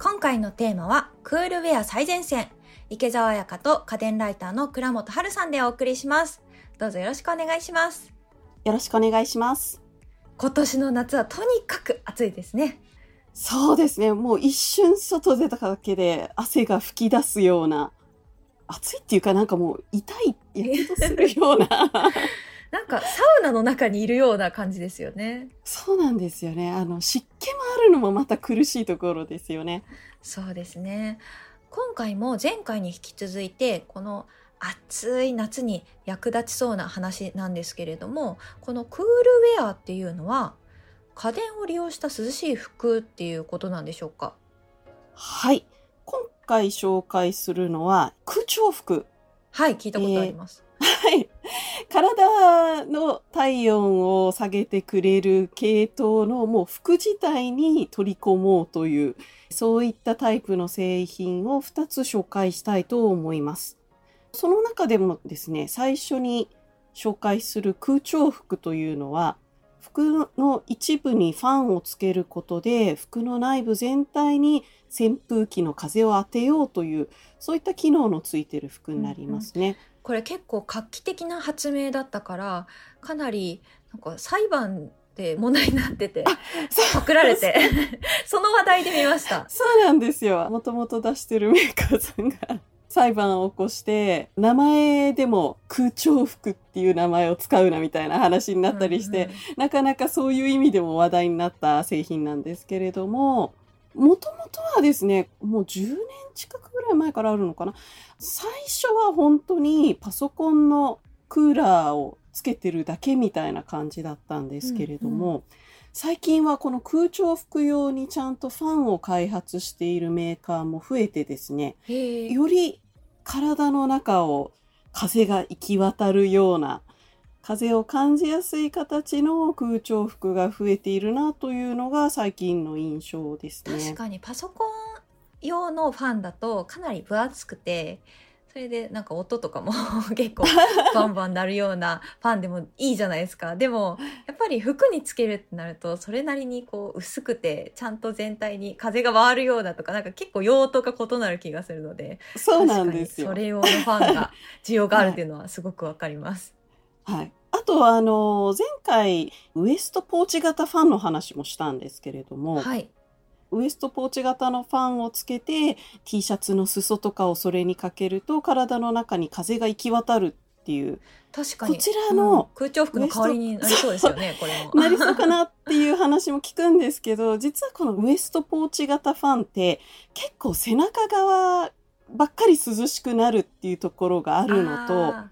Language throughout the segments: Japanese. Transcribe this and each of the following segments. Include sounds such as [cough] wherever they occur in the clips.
今回のテーマはクールウェア最前線池澤彩香と家電ライターの倉本春さんでお送りしますどうぞよろしくお願いしますよろしくお願いします。今年の夏はとにかく暑いですねそうですね。もう一瞬外出ただけで汗が噴き出すような、暑いっていうかなんかもう痛い、やけどするような。[laughs] なんかサウナの中にいるような感じですよねそうなんですよね。あの、湿気もあるのもまた苦しいところですよね。そうですね今回も前回に引き続いてこの暑い夏に役立ちそうな話なんですけれどもこのクールウェアっていうのは家電を利用した涼しい服っていうことなんでしょうか？はい。今回紹介するのは空調服。はい聞いたことあります、はい。体の体温を下げてくれる系統のもう服自体に取り込もうという、そういったタイプの製品を2つ紹介したいと思います。その中でもですね、最初に紹介する空調服というのは、服の一部にファンをつけることで、服の内部全体に扇風機の風を当てようという、そういった機能のついている服になりますね。これ結構画期的な発明だったからかなりなんか裁判で問題になっててパクられて [laughs] その話題で見ましたそうなんですよ。もともと出してるメーカーさんが裁判を起こして、名前でも空調服っていう名前を使うなみたいな話になったりして、うんうんなかなかそういう意味でも話題になった製品なんですけれども、もともとはですね、もう10年近くぐらい前からあるのかな。最初は本当にパソコンのクーラーをつけてるだけみたいな感じだったんですけれども、最近はこの空調服用にちゃんとファンを開発しているメーカーも増えてですね、より体の中を風が行き渡るような風を感じやすい形の空調服が増えているなというのが最近の印象ですね。確かにパソコン用のファンだとかなり分厚くてそれでなんか音とかも [laughs] 結構 [laughs] バンバン鳴るようなファンでもいいじゃないですかでもやっぱり服につけるってなるとそれなりにこう薄くてちゃんと全体に風が回るようだとかなんか結構用途が異なる気がするのでそうなんですよ。それ用のファンが需要があるっていうのはすごくわかります。はい。あとはあの前回ウエストポーチ型ファンの話もしたんですけれども、はい、ウエストポーチ型のファンをつけて T シャツの裾とかをそれにかけると体の中に風が行き渡るっていう。確かに。こちらのうん。空調服の代わりになりそうですよねこれも。なりそうかなっていう話も聞くんですけど、実はこのウエストポーチ型ファンって結構背中側ばっかり涼しくなるっていうところがあるのと、あ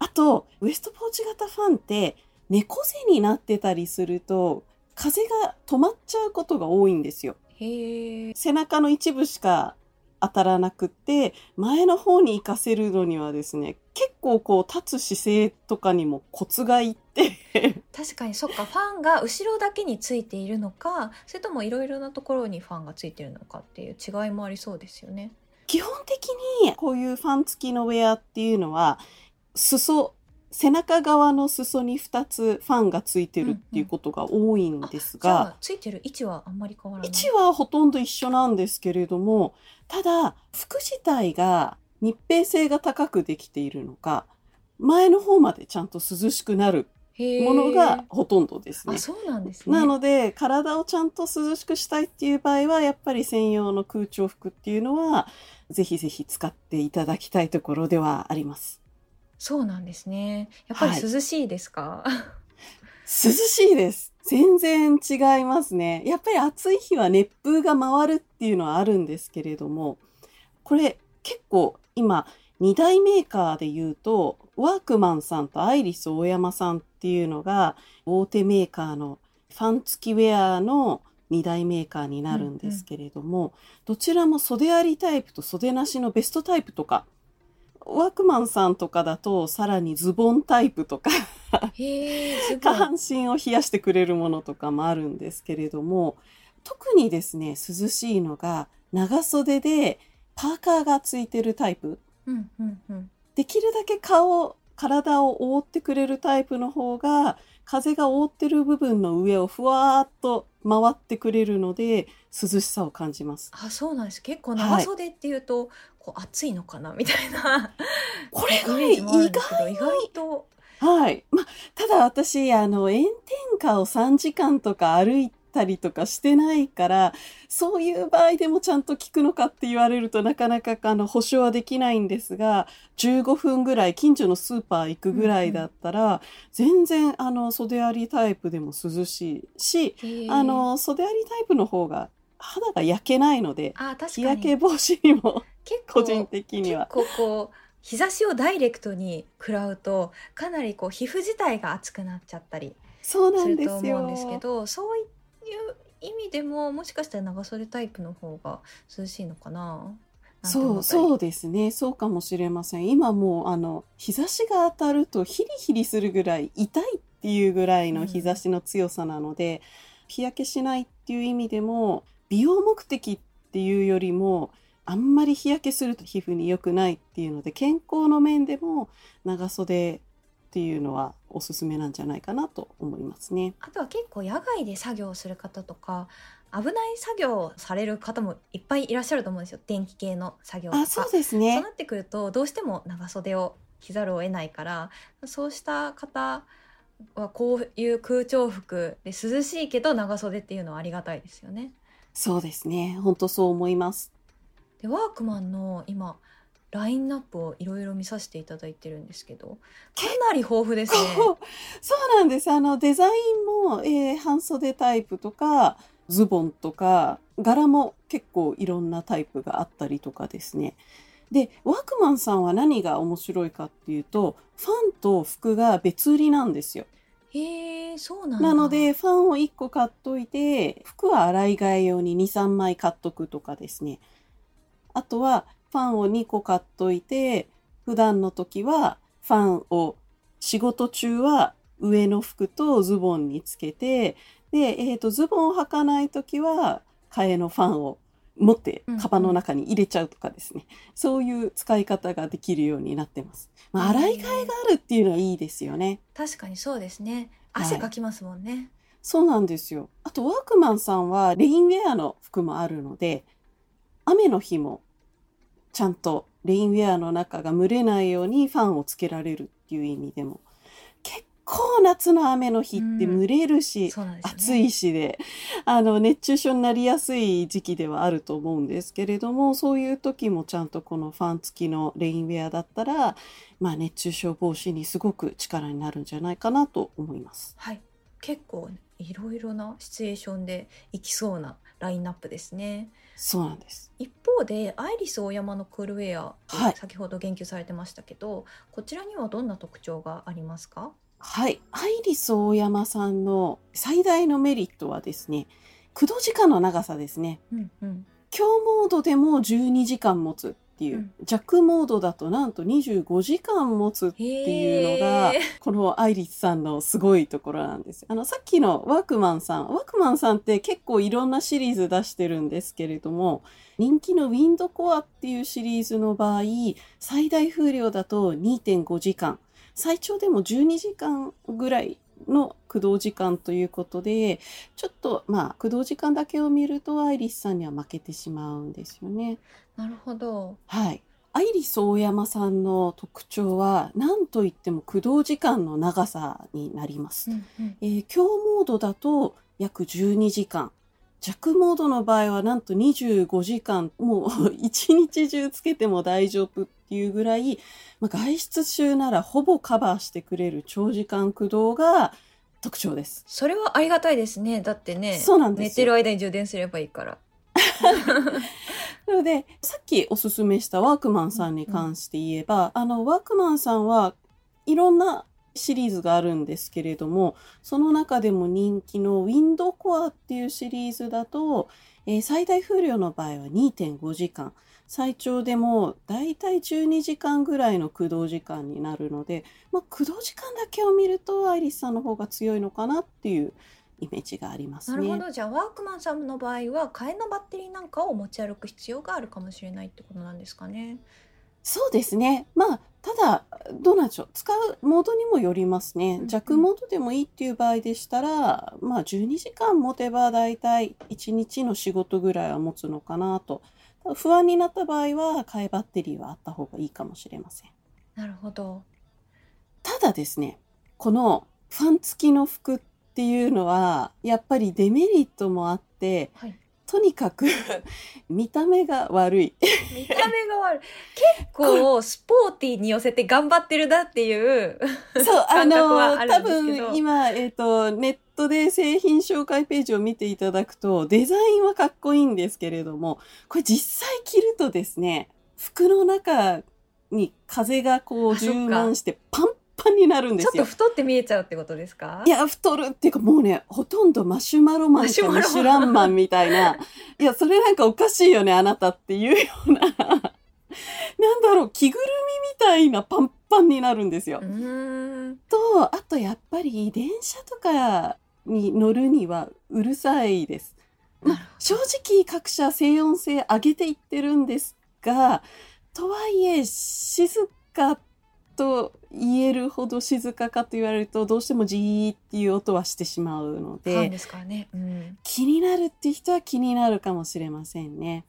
あとウエストポーチ型ファンって猫背になってたりすると風が止まっちゃうことが多いんですよ。ーへえ背中の一部しか当たらなくって前の方に行かせるのにはですね結構こう立つ姿勢とかにもコツがいって [laughs] 確かにそっかファンが後ろだけについているのかそれともいろいろなところにファンがついているのかっていう違いもありそうですよね。基本的にこういうファン付きのウェアっていうのは裾背中側の裾に2つファンがついてるっていうことが多いんですじゃが、あついてる位置はあんまり変わらない。位置はほとんど一緒なんですけれどもただ服自体が密閉性が高くできているのか前の方までちゃんと涼しくなるものがほとんどですねあ。そうなんですね。なので体をちゃんと涼しくしたいっていう場合はやっぱり専用の空調服っていうのはぜひぜひ使っていただきたいところではあります。そうなんですね。やっぱりはい涼しいですか？涼しいです。全然違いますね。やっぱり暑い日は熱風が回るっていうのはあるんですけれども、これ結構今2大メーカーで言うと、ワークマンさんとアイリス大山さんっていうのが大手メーカーのファン付きウェアの2大メーカーになるんですけれども、どちらも袖ありタイプと袖なしのベストタイプとか、ワークマンさんとかだとさらにズボンタイプとか [laughs] 下い。半身を冷やしてくれるものとかもあるんですけれども特にですね涼しいのが長袖でパーカーがついてるタイプうんうんうん。できるだけ顔体を覆ってくれるタイプの方が風が覆ってる部分の上をふわーっと回ってくれるので涼しさを感じます。あそうなんです。結構長袖っていうと、こう暑いのかな？みたいな。[laughs] これがね意意外と。はい。まあ、ただ私、あの、炎天下を3時間とか歩いたりとかしてないから、そういう場合でもちゃんと効くのかって言われるとなかなかあの保証はできないんですが、15分ぐらい近所のスーパー行くぐらいだったら、全然あの袖ありタイプでも涼しいし、あの袖ありタイプの方が肌が焼けないので、日焼け防止にも結構個人的には。結構こう日差しをダイレクトに食らうとかなりこう皮膚自体が熱くなっちゃったりそうなすると。思うんですけどそういう意味でももしかしたら長袖タイプの方が涼しいのかな。そうそうですね。そうかもしれません。今もうあの日差しが当たるとヒリヒリするぐらい痛いっていうぐらいの日差しの強さなので、日焼けしないっていう意味でも美容目的っていうよりもあんまり日焼けすると皮膚に良くないっていうので健康の面でも長袖っていうのはおすすめなんじゃないかなと思いますね。あとは結構野外で作業する方とか危ない作業をされる方もいっぱいいらっしゃると思うんですよ電気系の作業とかあそうですそうねなってくるとどうしても長袖を着ざるを得ないからそうした方はこういう空調服で涼しいけど長袖っていうのはありがたいですよね。そうですね本当そう思います。でワークマンの今ラインナップをいろいろ見させていただいてるんですけどかなり豊富ですね。そうなんです。あの、デザインも、えー半袖タイプとか、ズボンとか、柄も結構いろんなタイプがあったりとかですね。で、ワークマンさんは何が面白いかっていうと、ファンと服が別売りなんですよ。へえそうなんだ。なので、ファンを1個買っといて、服は洗い替え用に2、3枚買っとくとかですね。あとは、ファンを2個買っといて、普段の時は、ファンを、仕事中は上の服とズボンにつけて、で、えっ、と、ズボンを履かない時は、替えのファンを持ってうんうん、カバンの中に入れちゃうとかですね。そういう使い方ができるようになってます。まあ、洗い替えがあるっていうのはいいですよね。確かにそうですね。はい汗かきますもんね。そうなんですよ。あと、ワークマンさんはレインウェアの服もあるので、雨の日もちゃんとレインウェアの中が蒸れないようにファンをつけられるっていう意味でも、結構夏の雨の日って蒸れるし、そうなんね。暑いしで、あの、熱中症になりやすい時期ではあると思うんですけれども、そういう時もちゃんとこのファン付きのレインウェアだったら、まあ熱中症防止にすごく力になるんじゃないかなと思います。はい。結構ねいろいろなシチュエーションでいきそうなラインナップですね。そうなんです。一方でアイリスオーヤマのクールウェア、はい先ほど言及されてましたけどこちらにはどんな特徴がありますか？はい。アイリス大山さんの最大のメリットはですね、駆動時間の長さですね。うんうん強モードでも12時間持つっていう、うん。弱モードだとなんと25時間持つっていうのがこのアイリスさんのすごいところなんです。あの、さっきのワークマンさん、ワークマンさんって結構いろんなシリーズ出してるんですけれども、人気のウィンドコアっていうシリーズの場合、最大風量だと2.5時間、最長でも12時間ぐらいの駆動時間ということで、ちょっとまあ駆動時間だけを見るとアイリスさんには負けてしまうんですよね。なるほど。はい。アイリス大山さんの特徴は何といっても駆動時間の長さになります。うんうんえー強モードだと約12時間。弱モードの場合はなんと25時間、もう [laughs] 一日中つけても大丈夫っていうぐらい、まあ、外出中ならほぼカバーしてくれる長時間駆動が特徴です。それはありがたいですね。だってね、そうなんですよ寝てる間に充電すればいいから。[laughs] なので、さっきおすすめしたワークマンさんに関して言えば、あの、ワークマンさんはいろんなシリーズがあるんですけれども、その中でも人気のウィンドコアっていうシリーズだと、えー最大風量の場合は2.5時間、最長でもだいたい12時間ぐらいの駆動時間になるので、まあ、駆動時間だけを見るとアイリスさんの方が強いのかなっていうイメージがありますね。なるほど。じゃあワークマンさんの場合は替えのバッテリーなんかを持ち歩く必要があるかもしれないってことなんですかね。そうですね。まあ、ただ、どうなんでしょう。使うモードにもよりますね。弱モードでもいいっていう場合でしたら、まあ、12時間持てば大体1日の仕事ぐらいは持つのかなと。不安になった場合は、替えバッテリーはあった方がいいかもしれません。なるほど。ただですね、このファン付きの服っていうのは、やっぱりデメリットもあって、はい。とにかく [laughs] 見た目が悪い。見た目が悪い。結構スポーティーに寄せて頑張ってるなっていう。そう、あ感覚はの、あ多るんですけど分今、えっ、と、ネットで製品紹介ページを見ていただくと、デザインはかっこいいんですけれども、これ実際着るとですね、服の中に風がこう充満してパンパンになるんでちょっとすよ。太って見えちゃうってことですか？いや、太るっていうかもうね、ほとんどマシュマロマンマシュマロマンかミシュランマンみたいな。[laughs] いや、それなんかおかしいよね、あなたっていうような。なんだろう、着ぐるみみたいなパンパンになるんですよ。と、あとやっぱり電車とかに乗るにはうるさいです。まあ、正直各社静音性上げていってるんですが、とはいえ静かと言えるほど静かかと言われるとどうしてもジーっていう音はしてしまうので、ね。うん。気になるって人は気になるかもしれませんね。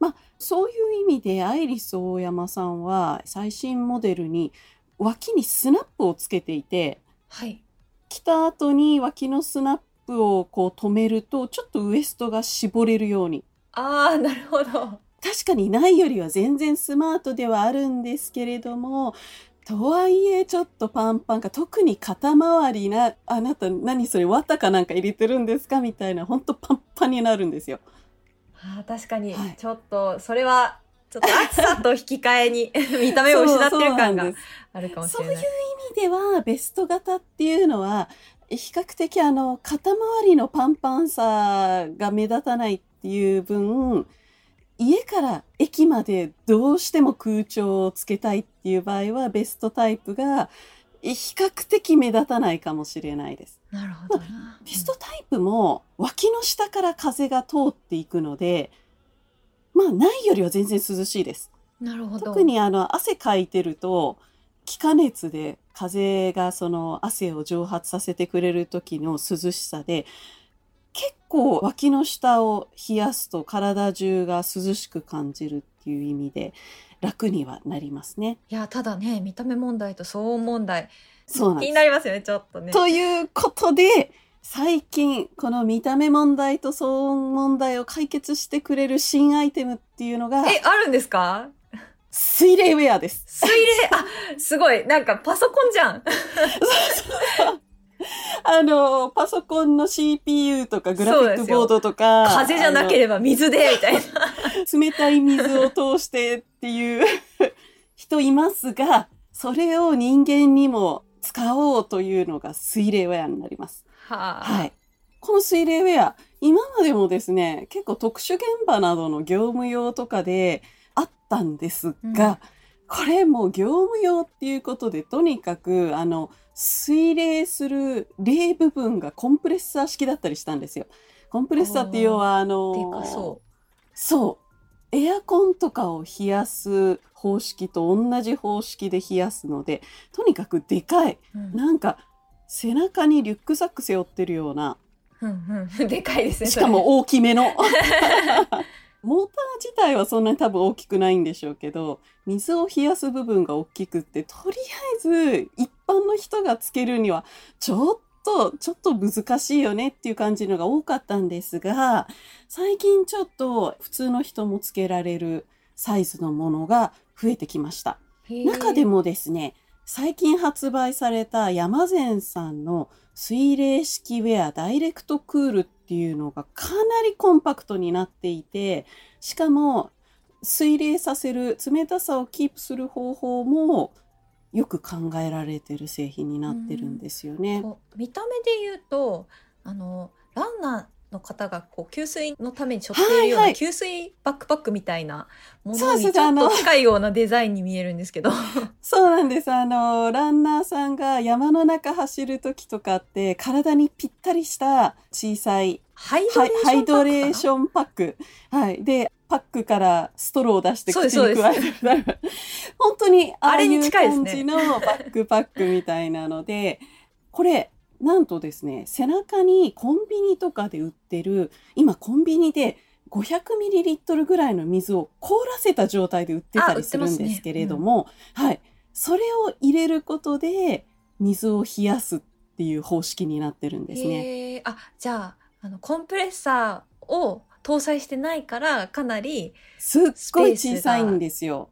まあ、そういう意味でアイリス大山さんは最新モデルに脇にスナップをつけていて、はい。着た後に脇のスナップをこう止めるとちょっとウエストが絞れるようにああ、なるほど。確かにないよりは全然スマートではあるんですけれどもとはいえちょっとパンパンか特に肩周りなあなた何それ綿かなんか入れてるんですか？みたいなほんとパンパンになるんですよ。ああ、確かにはい、ちょっと、それは、ちょっと暑さと引き換えに [laughs] 見た目を失ってる感があるかもしそういうれない。意味ではベスト型っていうのは比較的あの肩周りのパンパンさが目立たないっていう分家から駅までどうしても空調をつけたいっていう場合はベストタイプが比較的目立たないかもしれないです。なるほどな。ベストタイプも脇の下から風が通っていくのでまあないよりは全然涼しいです。なるほど。特にあの汗かいてると気化熱で風がその汗を蒸発させてくれる時の涼しさで結構脇の下を冷やすと体中が涼しく感じるっていう意味で楽にはなりますね。いや、ただね、見た目問題と騒音問題、気にそうなんです。なりますよね、ちょっとね。ということで最近この見た目問題と騒音問題を解決してくれる新アイテムっていうのがえ、あるんですか？水冷ウェアです。水冷、あ、すごい、なんかパソコンじゃん。[laughs] あの、パソコンの CPU とかグラフィックボードとか、風じゃなければ水で、みたいな。冷たい水を通してっていう人いますが、それを人間にも使おうというのが水冷ウェアになります。はあ。はい。この水冷ウェア、今までもですね、結構特殊現場などの業務用とかであったんですが、うんこれもう業務用っていうことで、とにかく、あの、水冷する冷部分がコンプレッサー式だったりしたんですよ。コンプレッサーって要は、あの、でかそそう。エアコンとかを冷やす方式と同じ方式で冷やすので、とにかくでかい。う。うん。なんか、背中にリュックサック背負ってるような、うんうん。でかいですね。しかも大きめの。[laughs] モーター自体はそんなに多分大きくないんでしょうけど、水を冷やす部分が大きくって、とりあえず一般の人がつけるには、ちょっと、ちょっと難しいよねっていう感じのが多かったんですが、最近ちょっと普通の人もつけられるサイズのものが増えてきました。中で、もですね、最近発売された山善さんの水冷式ウェアダイレクトクールっていうのがかなりコンパクトになっていて、しかも水冷させる冷たさをキープする方法もよく考えられてる製品になってるんですよね。見た目で言うと、あの、ランナーの方がこう給水のために背負っているようない給水バックパックみたいなものにちょっと近いようなデザインに見えるんですけど。[laughs] そうなんです。あの、ランナーさんが山の中走る時とかって体にぴったりした小さいハイドレーョションパック。はい。で、パックからストローを出して口に加えてください。本当にあああれにいう感じのバックパックみたいなので、これ、なんとですね、背中にコンビニとかで売ってる、今コンビニで 500ml ぐらいの水を凍らせた状態で売ってたりするんですけれども、はい。それを入れることで水を冷やすっていう方式になってるんですね。あじゃああのコンプレッサーを搭載してないからかなりすっごい小さいんですよ。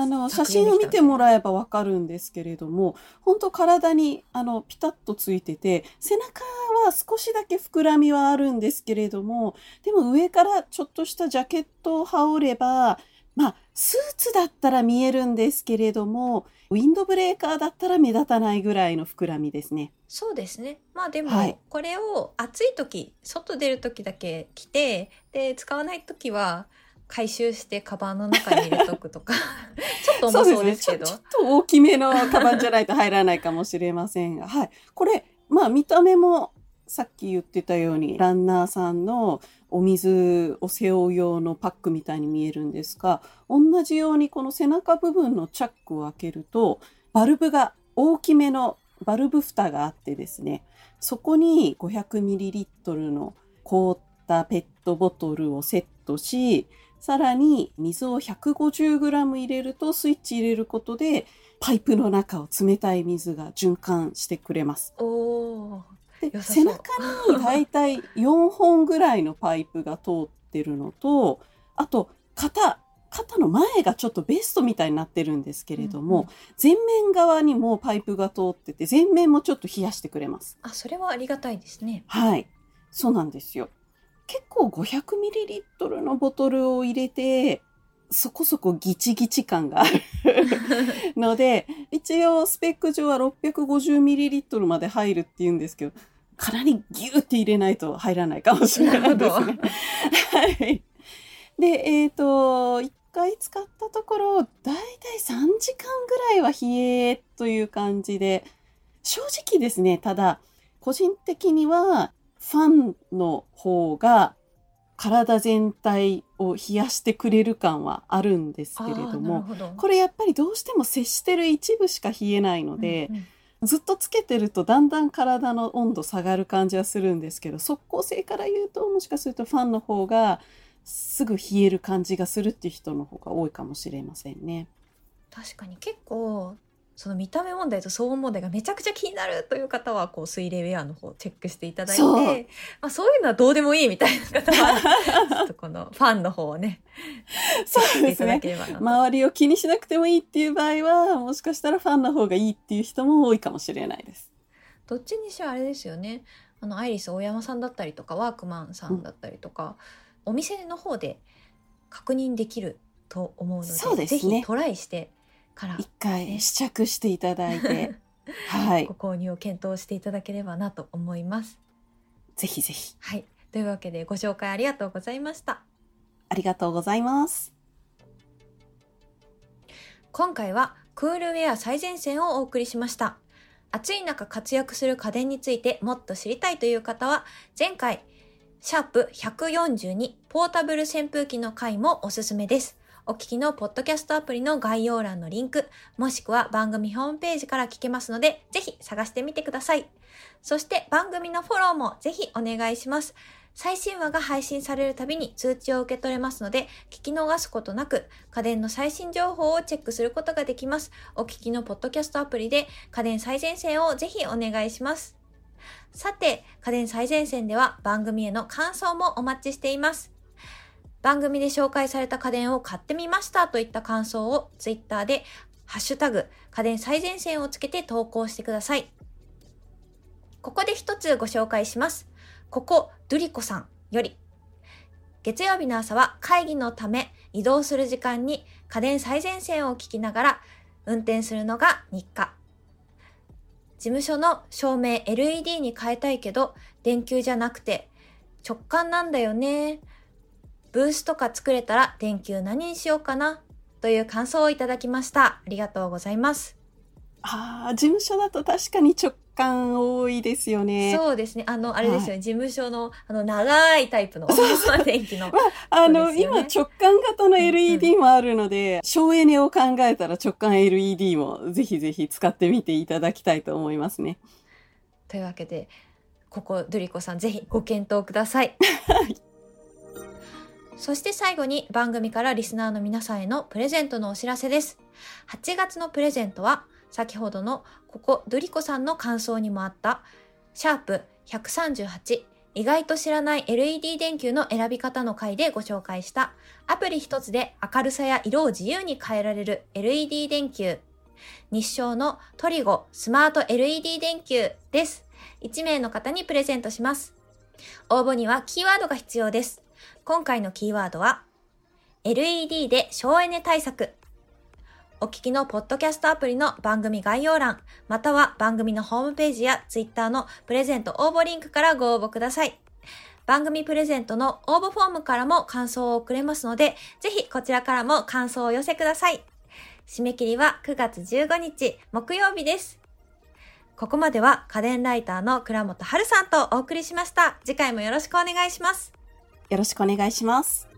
あの、写真を見てもらえばわかるんですけれども、本当体にあのピタッとついてて、背中は少しだけ膨らみはあるんですけれども、でも上からちょっとしたジャケットを羽織れば、まあ、スーツだったら見えるんですけれども、ウィンドブレーカーだったら目立たないぐらいの膨らみですね。そうですね。まあでも、はい。これを暑い時外出る時だけ着てで使わない時は回収してカバンの中に入れとくとか。[laughs] ちょっと重そうですけど。ちょちょっと大きめのカバンじゃないと入らないかもしれませんが、[laughs] はい。これ、まあ見た目もさっき言ってたようにランナーさんのお水を背負う用のパックみたいに見えるんですが、同じようにこの背中部分のチャックを開けると、バルブが大きめのバルブ蓋があってですね、そこに 500ml の凍ったペットボトルをセットし、さらに水を 150g 入れるとスイッチ入れることでパイプの中を冷たい水が循環してくれます。で背中にだいたい4本ぐらいのパイプが通ってるのと、あと肩、肩の前がちょっとベストみたいになってるんですけれども、うんうん前面側にもパイプが通ってて、前面もちょっと冷やしてくれます。あそれはありがたいですねはい。そうなんですよ。結構 500ml のボトルを入れて、そこそこギチギチ感がある [laughs] ので、一応スペック上は 650ml まで入るって言うんですけど、かなりギューって入れないと入らないかもしれないですね。はい。で、えっ、と、一回使ったところ、だいたい3時間ぐらいは冷えという感じで、正直ですね、ただ、個人的には、ファンの方が体全体を冷やしてくれる感はあるんですけれども、これやっぱりどうしても接してる一部しか冷えないので、うんうんずっとつけてるとだんだん体の温度下がる感じはするんですけど、速効性から言うともしかするとファンの方がすぐ冷える感じがするっていう人の方が多いかもしれませんね。確かに結構その見た目問題と騒音問題がめちゃくちゃ気になるという方はこう水冷ウェアの方をチェックしていただいてそう。まあ、そういうのはどうでもいいみたいな方は [laughs] ちょっとこのファンの方をねチェックしていただければなと、周りを気にしなくてもいいっていう場合は、もしかしたらファンの方がいいっていう人も多いかもしれないです。どっちにしろあれですよね。あのアイリス大山さんだったりとかワークマンさんだったりとか、お店の方で確認できると思うのでそうですね。ぜひトライしてから一回試着していただいて、[laughs] はいご。購入を検討していただければなと思います。ぜひぜひ。はい、というわけでご紹介ありがとうございました。ありがとうございます。今回はクールウェア最前線をお送りしました。暑い中活躍する家電についてもっと知りたいという方は、前回、シャープ142ポータブル扇風機の回もおすすめです。お聞きのポッドキャストアプリの概要欄のリンク、もしくは番組ホームページから聞けますので、ぜひ探してみてください。そして番組のフォローもぜひお願いします。最新話が配信されるたびに通知を受け取れますので、聞き逃すことなく、家電の最新情報をチェックすることができます。お聞きのポッドキャストアプリで家電最前線をぜひお願いします。さて、家電最前線では番組への感想もお待ちしています。番組で紹介された家電を買ってみましたといった感想をツイッターでハッシュタグ家電最前線をつけて投稿してください。ここで一つご紹介します。ここ、ドゥリコさんより。月曜日の朝は会議のため移動する時間に家電最前線を聞きながら運転するのが日課。事務所の照明 LED に変えたいけど電球じゃなくて直感なんだよね。ブースとか作れたら電球何にしようかなという感想をいただきました。ありがとうございます。ああ、事務所だと確かに直感多いですよね。そうですね。あの、あれですよね。事務所の、あの、長いタイプの電気の。[laughs] あの、そうですよね今直感型の LED もあるので、省エネを考えたら直感 LED もぜひぜひ使ってみていただきたいと思いますね。というわけで、ここ、ドリコさん、ぜひご検討ください。[laughs] そして最後に番組からリスナーの皆さんへのプレゼントのお知らせです。8月のプレゼントは、先ほどのここドリコさんの感想にもあった、シャープ138意外と知らない LED 電球の選び方の回でご紹介したアプリ一つで明るさや色を自由に変えられる LED 電球日照のトリゴスマート LED 電球です。1名の方にプレゼントします。応募にはキーワードが必要です。今回のキーワードは LED で省エネ対策お聞きのポッドキャストアプリの番組概要欄、または番組のホームページやツイッターのプレゼント応募リンクからご応募ください。番組プレゼントの応募フォームからも感想を送れますので、ぜひこちらからも感想を寄せください。締め切りは9月15日木曜日です。ここまでは家電ライターの倉本春さんとお送りしました。次回もよろしくお願いします。よろしくお願いします。